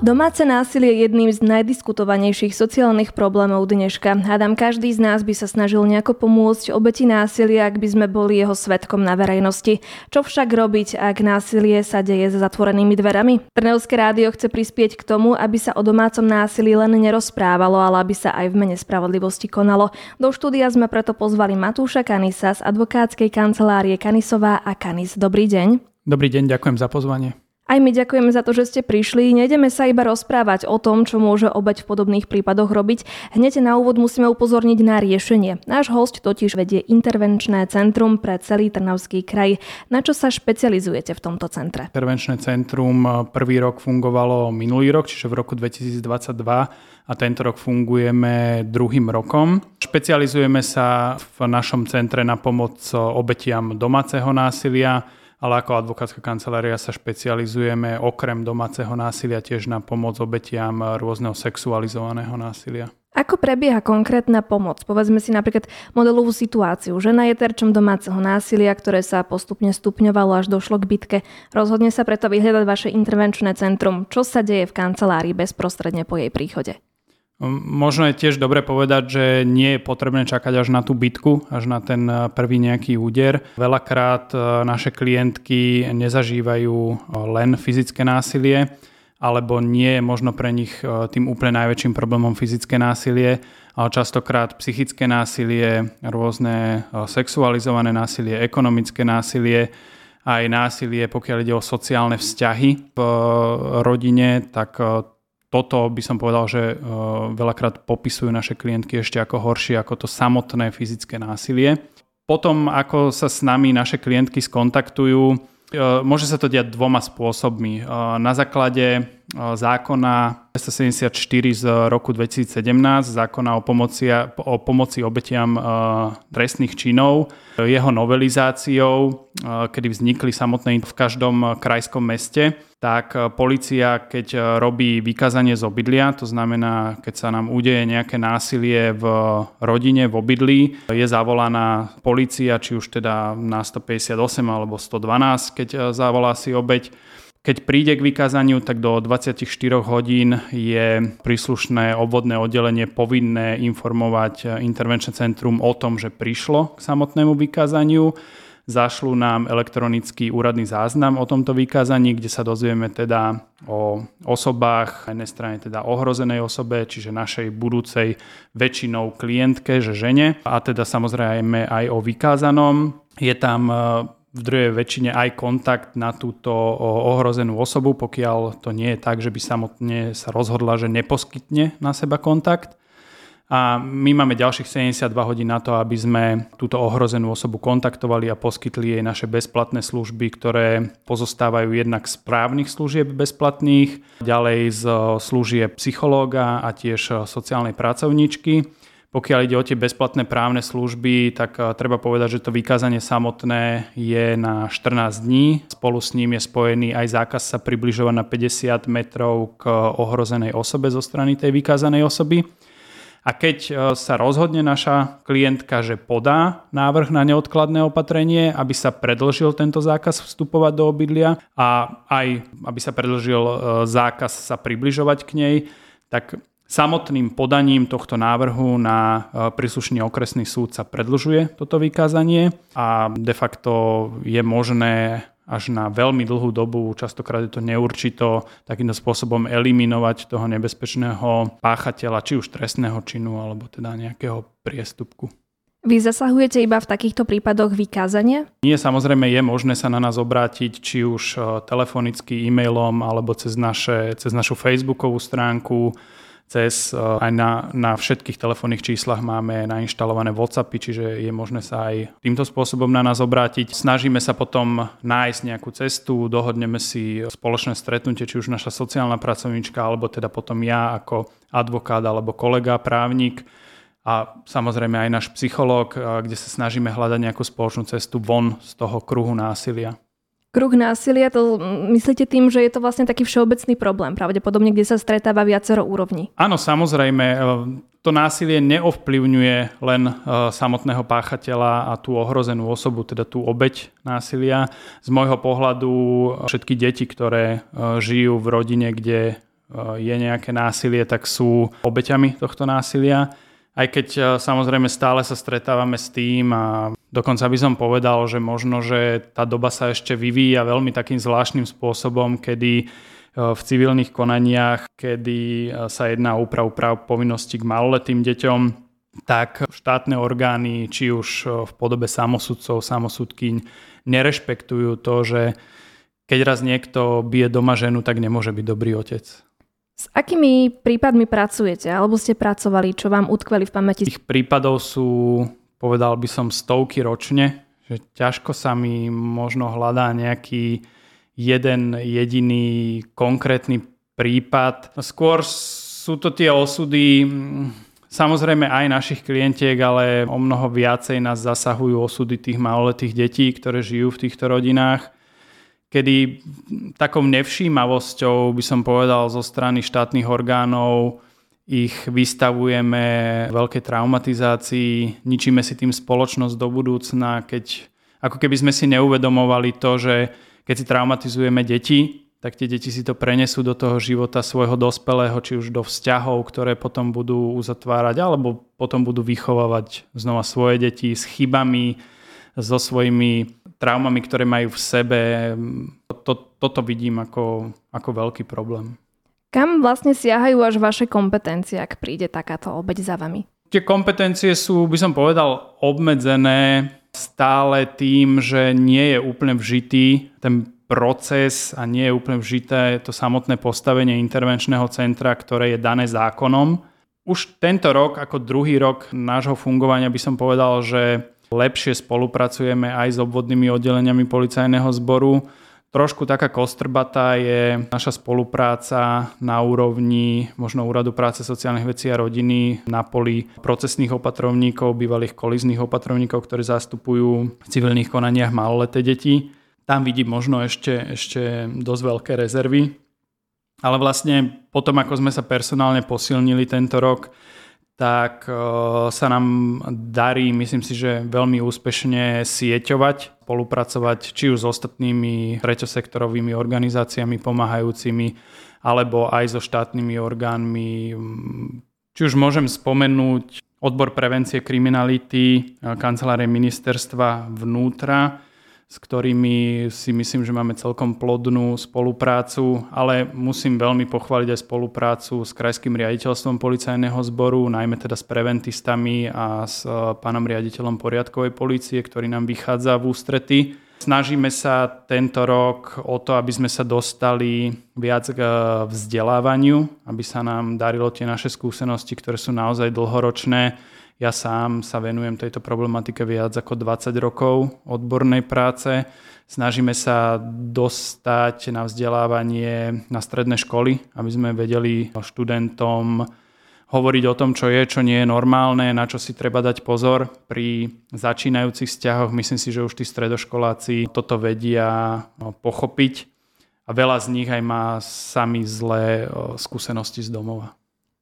Domáce násilie je jedným z najdiskutovanejších sociálnych problémov dneška. Hádam, každý z nás by sa snažil nejako pomôcť obeti násilia, ak by sme boli jeho svetkom na verejnosti. Čo však robiť, ak násilie sa deje za zatvorenými dverami? Trnevské rádio chce prispieť k tomu, aby sa o domácom násilí len nerozprávalo, ale aby sa aj v mene spravodlivosti konalo. Do štúdia sme preto pozvali Matúša Kanisa z advokátskej kancelárie Kanisová a Kanis. Dobrý deň. Dobrý deň, ďakujem za pozvanie. Aj my ďakujeme za to, že ste prišli. Nejdeme sa iba rozprávať o tom, čo môže obeť v podobných prípadoch robiť. Hneď na úvod musíme upozorniť na riešenie. Náš host totiž vedie intervenčné centrum pre celý Trnavský kraj. Na čo sa špecializujete v tomto centre? Intervenčné centrum prvý rok fungovalo minulý rok, čiže v roku 2022 a tento rok fungujeme druhým rokom. Špecializujeme sa v našom centre na pomoc obetiam domáceho násilia, ale ako advokátska kancelária sa špecializujeme okrem domáceho násilia tiež na pomoc obetiam rôzneho sexualizovaného násilia. Ako prebieha konkrétna pomoc? Povedzme si napríklad modelovú situáciu. Žena je terčom domáceho násilia, ktoré sa postupne stupňovalo až došlo k bitke. Rozhodne sa preto vyhľadať vaše intervenčné centrum. Čo sa deje v kancelárii bezprostredne po jej príchode? Možno je tiež dobre povedať, že nie je potrebné čakať až na tú bitku, až na ten eh, prvý nejaký úder. Veľakrát eh, naše klientky nezažívajú eh, len fyzické násilie, alebo nie je možno pre nich tým úplne najväčším problémom fyzické násilie, ale častokrát psychické násilie, rôzne sexualizované násilie, ekonomické násilie, aj násilie, pokiaľ ide o sociálne vzťahy v rodine, tak toto by som povedal, že e, veľakrát popisujú naše klientky ešte ako horšie ako to samotné fyzické násilie. Potom, ako sa s nami naše klientky skontaktujú, e, môže sa to diať dvoma spôsobmi. E, na základe zákona 274 z roku 2017, zákona o pomoci, o pomoci obetiam trestných činov, jeho novelizáciou, kedy vznikli samotné v každom krajskom meste tak policia, keď robí vykázanie z obydlia, to znamená, keď sa nám udeje nejaké násilie v rodine, v obydlí, je zavolaná policia, či už teda na 158 alebo 112, keď e, zavolá si obeď. Keď príde k vykázaniu, tak do 24 hodín je príslušné obvodné oddelenie povinné informovať intervenčné centrum o tom, že prišlo k samotnému vykázaniu zašlu nám elektronický úradný záznam o tomto vykázaní, kde sa dozvieme teda o osobách, na jednej strane teda ohrozenej osobe, čiže našej budúcej väčšinou klientke, že žene, a teda samozrejme aj o vykázanom. Je tam v druhej väčšine aj kontakt na túto ohrozenú osobu, pokiaľ to nie je tak, že by samotne sa rozhodla, že neposkytne na seba kontakt a my máme ďalších 72 hodín na to, aby sme túto ohrozenú osobu kontaktovali a poskytli jej naše bezplatné služby, ktoré pozostávajú jednak z právnych služieb bezplatných, ďalej z služieb psychológa a tiež sociálnej pracovníčky. Pokiaľ ide o tie bezplatné právne služby, tak eh, treba povedať, že to vykázanie samotné je na 14 dní. Spolu s ním je spojený aj zákaz sa približovať na 50 metrov k ohrozenej osobe zo strany tej vykázanej osoby. A keď e, sa rozhodne naša klientka, že podá návrh na neodkladné opatrenie, aby sa predlžil tento zákaz vstupovať do obydlia a aj aby sa predlžil e, zákaz sa približovať k nej, tak samotným podaním tohto návrhu na e, príslušný okresný súd sa predlžuje toto vykázanie a de facto je možné až na veľmi dlhú dobu, častokrát je to neurčito, takýmto spôsobom eliminovať toho nebezpečného páchateľa, či už trestného činu, alebo teda nejakého priestupku. Vy zasahujete iba v takýchto prípadoch vykázania? Nie, samozrejme je možné sa na nás obrátiť, či už e, telefonicky, e-mailom, alebo cez, naše, cez našu facebookovú stránku, cez, eh, aj na, na všetkých telefónnych číslach máme nainštalované WhatsAppy, čiže je možné sa aj týmto spôsobom na nás obrátiť. Snažíme sa potom nájsť nejakú cestu, dohodneme si spoločné stretnutie, či už naša sociálna pracovníčka, alebo teda potom ja ako advokát alebo kolega, právnik a samozrejme aj náš psychológ, eh, kde sa snažíme hľadať nejakú spoločnú cestu von z toho kruhu násilia. Kruh násilia, to myslíte tým, že je to vlastne taký všeobecný problém, pravdepodobne, kde sa stretáva viacero úrovní? Áno, samozrejme. E, to násilie neovplyvňuje len e, samotného páchateľa a tú ohrozenú osobu, teda tú obeď násilia. Z môjho pohľadu všetky deti, ktoré žijú v rodine, kde je nejaké násilie, tak sú obeťami tohto násilia. Aj keď samozrejme stále sa stretávame s tým a Dokonca by som povedal, že možno, že tá doba sa ešte vyvíja veľmi takým zvláštnym spôsobom, kedy e, v civilných konaniach, kedy e, sa jedná o úpravu práv povinnosti k maloletým deťom, tak štátne orgány, či už e, v podobe samosudcov, samosudkyň, nerešpektujú to, že keď raz niekto bije doma ženu, tak nemôže byť dobrý otec. S akými prípadmi pracujete, alebo ste pracovali, čo vám utkveli v pamäti? Tých prípadov sú povedal by som stovky ročne, že ťažko sa mi možno hľadá nejaký jeden jediný konkrétny prípad. Skôr sú to tie osudy samozrejme aj našich klientiek, ale o mnoho viacej nás zasahujú osudy tých maloletých detí, ktoré žijú v týchto rodinách kedy takou nevšímavosťou by som povedal zo strany štátnych orgánov ich vystavujeme veľkej traumatizácii, ničíme si tým spoločnosť do budúcna, keď ako keby sme si neuvedomovali to, že keď si traumatizujeme deti, tak tie deti si to prenesú do toho života svojho dospelého, či už do vzťahov, ktoré potom budú uzatvárať, alebo potom budú vychovávať znova svoje deti s chybami, so svojimi traumami, ktoré majú v sebe. To, toto vidím ako, ako veľký problém. Kam vlastne siahajú až vaše kompetencie, ak príde takáto obeď za vami? Tie kompetencie sú, by som povedal, obmedzené stále tým, že nie je úplne vžitý ten proces a nie je úplne vžité to samotné postavenie intervenčného centra, ktoré je dané zákonom. Už tento rok, ako druhý rok nášho fungovania, by som povedal, že lepšie spolupracujeme aj s obvodnými oddeleniami policajného zboru Trošku taká kostrbatá je naša spolupráca na úrovni možno Úradu práce sociálnych vecí a rodiny na poli procesných opatrovníkov, bývalých kolizných opatrovníkov, ktorí zastupujú v civilných konaniach maloleté deti. Tam vidím možno ešte, ešte dosť veľké rezervy. Ale vlastne potom, ako sme sa personálne posilnili tento rok, tak e, sa nám darí, myslím si, že veľmi úspešne sieťovať, spolupracovať či už s ostatnými treťosektorovými organizáciami pomáhajúcimi, alebo aj so štátnymi orgánmi. Či už môžem spomenúť odbor prevencie kriminality kancelárie ministerstva vnútra, s ktorými si myslím, že máme celkom plodnú spoluprácu, ale musím veľmi pochváliť aj spoluprácu s Krajským riaditeľstvom policajného zboru, najmä teda s preventistami a s e, pánom riaditeľom poriadkovej policie, ktorý nám vychádza v ústrety. Snažíme sa tento rok o to, aby sme sa dostali viac k e, vzdelávaniu, aby sa nám darilo tie naše skúsenosti, ktoré sú naozaj dlhoročné, ja sám sa venujem tejto problematike viac ako 20 rokov odbornej práce. Snažíme sa dostať na vzdelávanie na stredné školy, aby sme vedeli študentom hovoriť o tom, čo je, čo nie je normálne, na čo si treba dať pozor pri začínajúcich vzťahoch. Myslím si, že už tí stredoškoláci toto vedia no, pochopiť a veľa z nich aj má sami zlé skúsenosti z domova.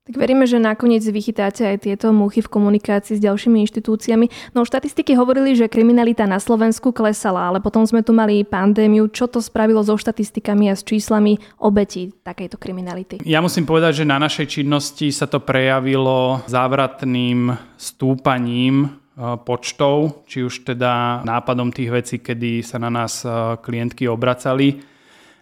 Tak veríme, že nakoniec vychytáte aj tieto muchy v komunikácii s ďalšími inštitúciami. No štatistiky hovorili, že kriminalita na Slovensku klesala, ale potom sme tu mali pandémiu. Čo to spravilo so štatistikami a s číslami obetí takejto kriminality? Ja musím povedať, že na našej činnosti sa to prejavilo závratným stúpaním e, počtov, či už teda nápadom tých vecí, kedy sa na nás e, klientky obracali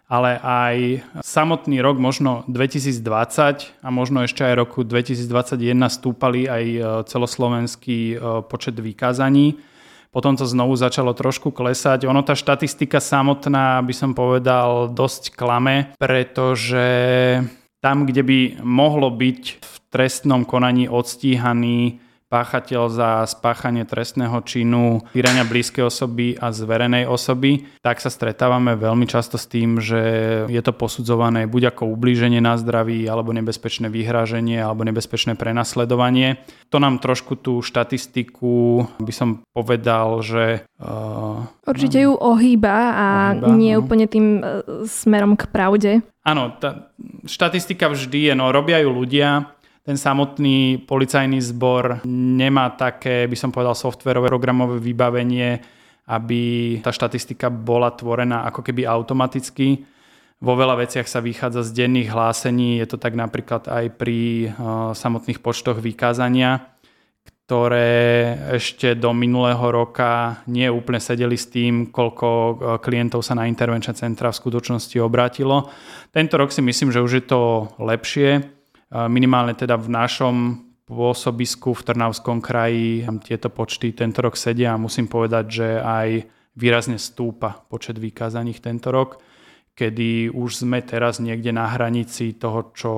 ale aj samotný rok, možno 2020 a možno ešte aj roku 2021 stúpali aj e, celoslovenský e, počet vykázaní. Potom to znovu začalo trošku klesať. Ono tá štatistika samotná, by som povedal, dosť klame, pretože tam, kde by mohlo byť v trestnom konaní odstíhaný páchateľ za spáchanie trestného činu týrania blízkej osoby a zverenej osoby, tak sa stretávame veľmi často s tým, že je to posudzované buď ako ublíženie na zdraví, alebo nebezpečné vyhráženie, alebo nebezpečné prenasledovanie. To nám trošku tú štatistiku, by som povedal, že... Uh, Určite ju ohýba a ohýba, nie no. úplne tým uh, smerom k pravde. Áno, tá štatistika vždy je, no robia ju ľudia, ten samotný policajný zbor nemá také, by som povedal, softverové programové vybavenie, aby tá štatistika bola tvorená ako keby automaticky. Vo veľa veciach sa vychádza z denných hlásení, je to tak napríklad aj pri uh, samotných počtoch vykázania, ktoré ešte do minulého roka nie úplne sedeli s tým, koľko uh, klientov sa na intervenčné centra v skutočnosti obrátilo. Tento rok si myslím, že už je to lepšie minimálne teda v našom pôsobisku v Trnavskom kraji tieto počty tento rok sedia a musím povedať, že aj výrazne stúpa počet vykázaných tento rok, kedy už sme teraz niekde na hranici toho, čo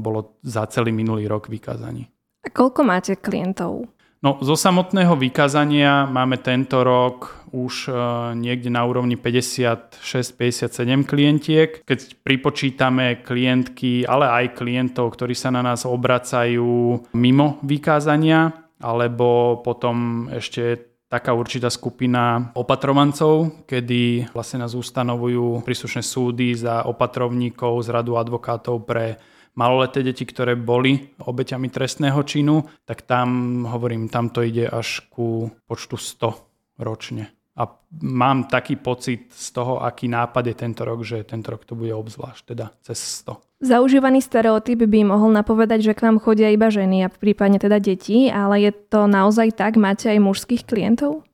bolo za celý minulý rok vykázaní. A koľko máte klientov? No, zo samotného vykázania máme tento rok už e, niekde na úrovni 56-57 klientiek. Keď pripočítame klientky, ale aj klientov, ktorí sa na nás obracajú mimo vykázania, alebo potom ešte taká určitá skupina opatrovancov, kedy vlastne nás ustanovujú príslušné súdy za opatrovníkov z radu advokátov pre maloleté deti, ktoré boli obeťami trestného činu, tak tam, hovorím, tam to ide až ku počtu 100 ročne. A mám taký pocit z toho, aký nápad je tento rok, že tento rok to bude obzvlášť, teda cez 100. Zaužívaný stereotyp by mohol napovedať, že k vám chodia iba ženy a prípadne teda deti, ale je to naozaj tak? Máte aj mužských klientov?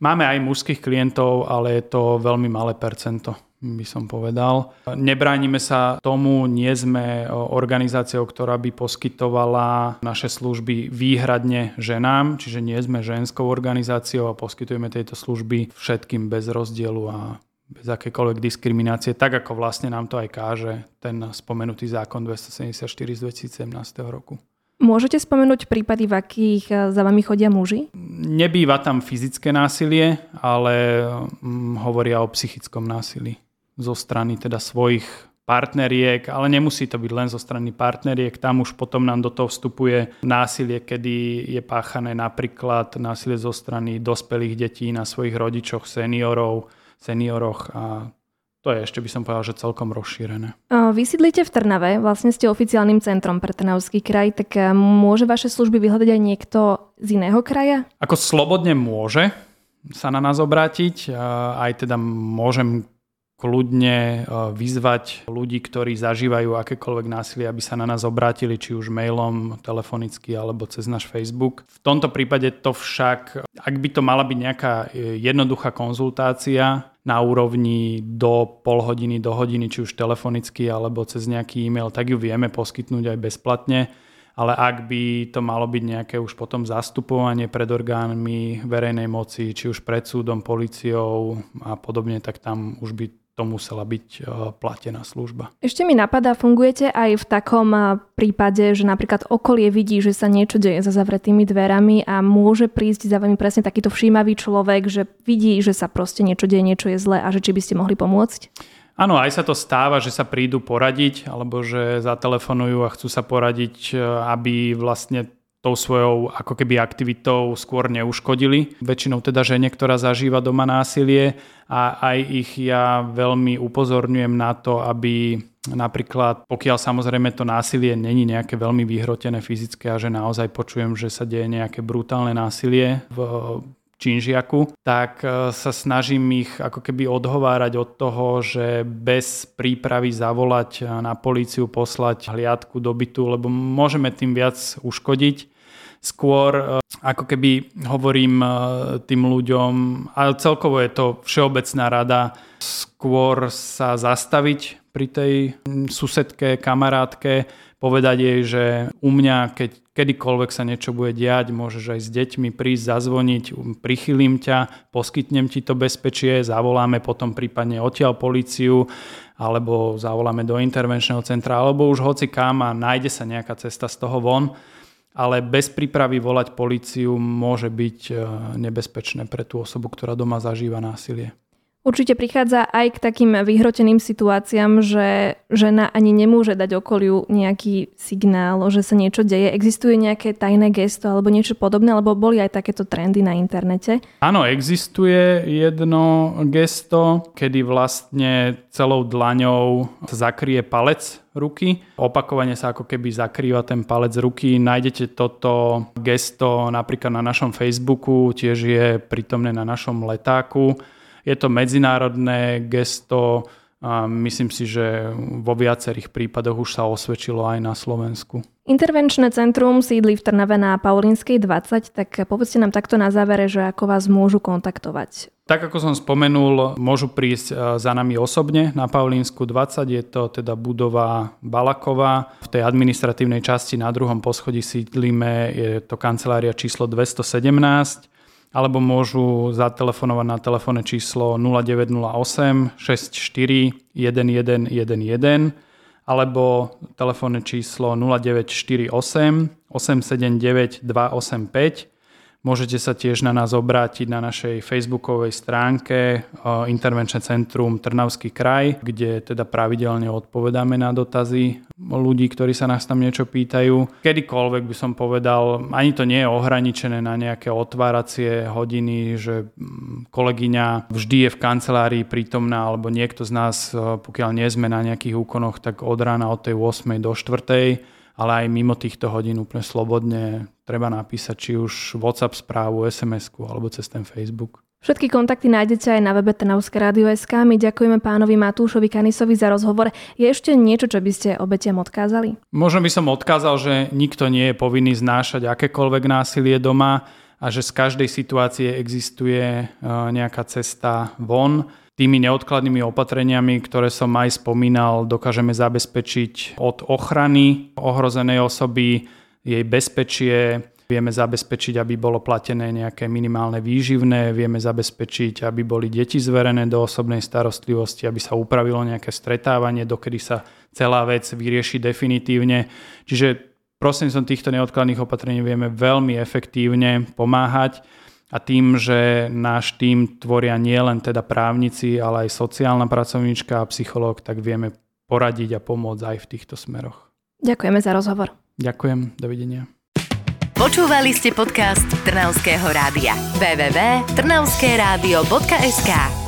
Máme aj mužských klientov, ale je to veľmi malé percento by som povedal. Nebránime sa tomu, nie sme organizáciou, ktorá by poskytovala naše služby výhradne ženám, čiže nie sme ženskou organizáciou a poskytujeme tieto služby všetkým bez rozdielu a bez akékoľvek diskriminácie, tak ako vlastne nám to aj káže ten spomenutý zákon 274 z 2017 roku. Môžete spomenúť prípady, v akých e, za vami chodia muži? Nebýva tam fyzické násilie, ale mm, hovoria o psychickom násilí zo strany teda svojich partneriek, ale nemusí to byť len zo strany partneriek, tam už potom nám do toho vstupuje násilie, kedy je páchané napríklad násilie zo strany dospelých detí na svojich rodičoch, seniorov, senioroch a to je ešte by som povedal, že celkom rozšírené. Vy sídlite v Trnave, vlastne ste oficiálnym centrom pre Trnavský kraj, tak môže vaše služby vyhľadať aj niekto z iného kraja? Ako slobodne môže sa na nás obrátiť, aj teda môžem kľudne e, vyzvať ľudí, ktorí zažívajú akékoľvek násilie, aby sa na nás obrátili, či už mailom, telefonicky alebo cez náš Facebook. V tomto prípade to však, ak by to mala byť nejaká e, jednoduchá konzultácia na úrovni do pol hodiny, do hodiny, či už telefonicky alebo cez nejaký e-mail, tak ju vieme poskytnúť aj bezplatne ale ak by to malo byť nejaké už potom zastupovanie pred orgánmi verejnej moci, či už pred súdom, policiou a podobne, tak tam už by to musela byť e, platená služba. Ešte mi napadá, fungujete aj v takom e, prípade, že napríklad okolie vidí, že sa niečo deje za zavretými dverami a môže prísť za vami presne takýto všímavý človek, že vidí, že sa proste niečo deje, niečo je zlé a že či by ste mohli pomôcť? Áno, aj sa to stáva, že sa prídu poradiť alebo že zatelefonujú a chcú sa poradiť, e, aby vlastne tou svojou ako keby aktivitou skôr neuškodili. Väčšinou teda žene, ktorá zažíva doma násilie a aj ich ja veľmi upozorňujem na to, aby napríklad, pokiaľ samozrejme to násilie není nejaké veľmi vyhrotené fyzické a že naozaj počujem, že sa deje nejaké brutálne násilie v činžiaku, tak e, sa snažím ich ako keby odhovárať od toho, že bez prípravy zavolať na políciu, poslať hliadku do bytu, lebo môžeme tým viac uškodiť. Skôr e, ako keby hovorím e, tým ľuďom, ale celkovo je to všeobecná rada, skôr sa zastaviť pri tej susedke, kamarátke, povedať jej, že u mňa, keď kedykoľvek sa niečo bude diať, môžeš aj s deťmi prísť, zazvoniť, prichylím ťa, poskytnem ti to bezpečie, zavoláme potom prípadne odtiaľ policiu, alebo zavoláme do intervenčného centra, alebo už hoci kam a nájde sa nejaká cesta z toho von ale bez prípravy volať políciu môže byť e, nebezpečné pre tú osobu, ktorá doma zažíva násilie. Určite prichádza aj k takým vyhroteným situáciám, že žena ani nemôže dať okoliu nejaký signál, že sa niečo deje. Existuje nejaké tajné gesto alebo niečo podobné, alebo boli aj takéto trendy na internete? Áno, existuje jedno gesto, kedy vlastne celou dlaňou zakrie palec ruky. Opakovane sa ako keby zakrýva ten palec ruky. Nájdete toto gesto napríklad na našom Facebooku, tiež je prítomné na našom letáku. Je to medzinárodné gesto a myslím si, že vo viacerých prípadoch už sa osvedčilo aj na Slovensku. Intervenčné centrum sídli v Trnave na Paulinskej 20, tak povedzte nám takto na závere, že ako vás môžu kontaktovať. Tak ako som spomenul, môžu prísť e, za nami osobne na Paulínsku 20, je to teda budova Balaková. V tej administratívnej časti na druhom poschodí sídlíme, je to kancelária číslo 217 alebo môžu zatelefonovať na telefónne číslo 0908 64 1111 alebo telefónne číslo 0948 879 285 Môžete sa tiež na nás obrátiť na našej facebookovej stránke eh, Intervenčné centrum Trnavský kraj, kde teda pravidelne odpovedáme na dotazy ľudí, ktorí sa nás tam niečo pýtajú. Kedykoľvek by som povedal, ani to nie je ohraničené na nejaké otváracie hodiny, že mm, kolegyňa vždy je v kancelárii prítomná, alebo niekto z nás, eh, pokiaľ nie sme na nejakých úkonoch, tak od rána od tej 8. do 4 ale aj mimo týchto hodín úplne slobodne treba napísať či už WhatsApp správu, sms alebo cez ten Facebook. Všetky kontakty nájdete aj na webe Trnavské rádio.sk. My ďakujeme pánovi Matúšovi Kanisovi za rozhovor. Je ešte niečo, čo by ste obetiam odkázali? Možno by som odkázal, že nikto nie je povinný znášať akékoľvek násilie doma a že z každej situácie existuje e, nejaká cesta von tými neodkladnými opatreniami, ktoré som aj spomínal, dokážeme zabezpečiť od ochrany ohrozenej osoby, jej bezpečie, vieme zabezpečiť, aby bolo platené nejaké minimálne výživné, vieme zabezpečiť, aby boli deti zverené do osobnej starostlivosti, aby sa upravilo nejaké stretávanie, dokedy sa celá vec vyrieši definitívne. Čiže prosím som týchto neodkladných opatrení vieme veľmi efektívne pomáhať a tým, že náš tým tvoria nielen teda právnici, ale aj sociálna pracovníčka a psychológ, tak vieme poradiť a pomôcť aj v týchto smeroch. Ďakujeme za rozhovor. Ďakujem, dovidenia. Počúvali ste podcast Trnavského rádia. www.trnavskeradio.sk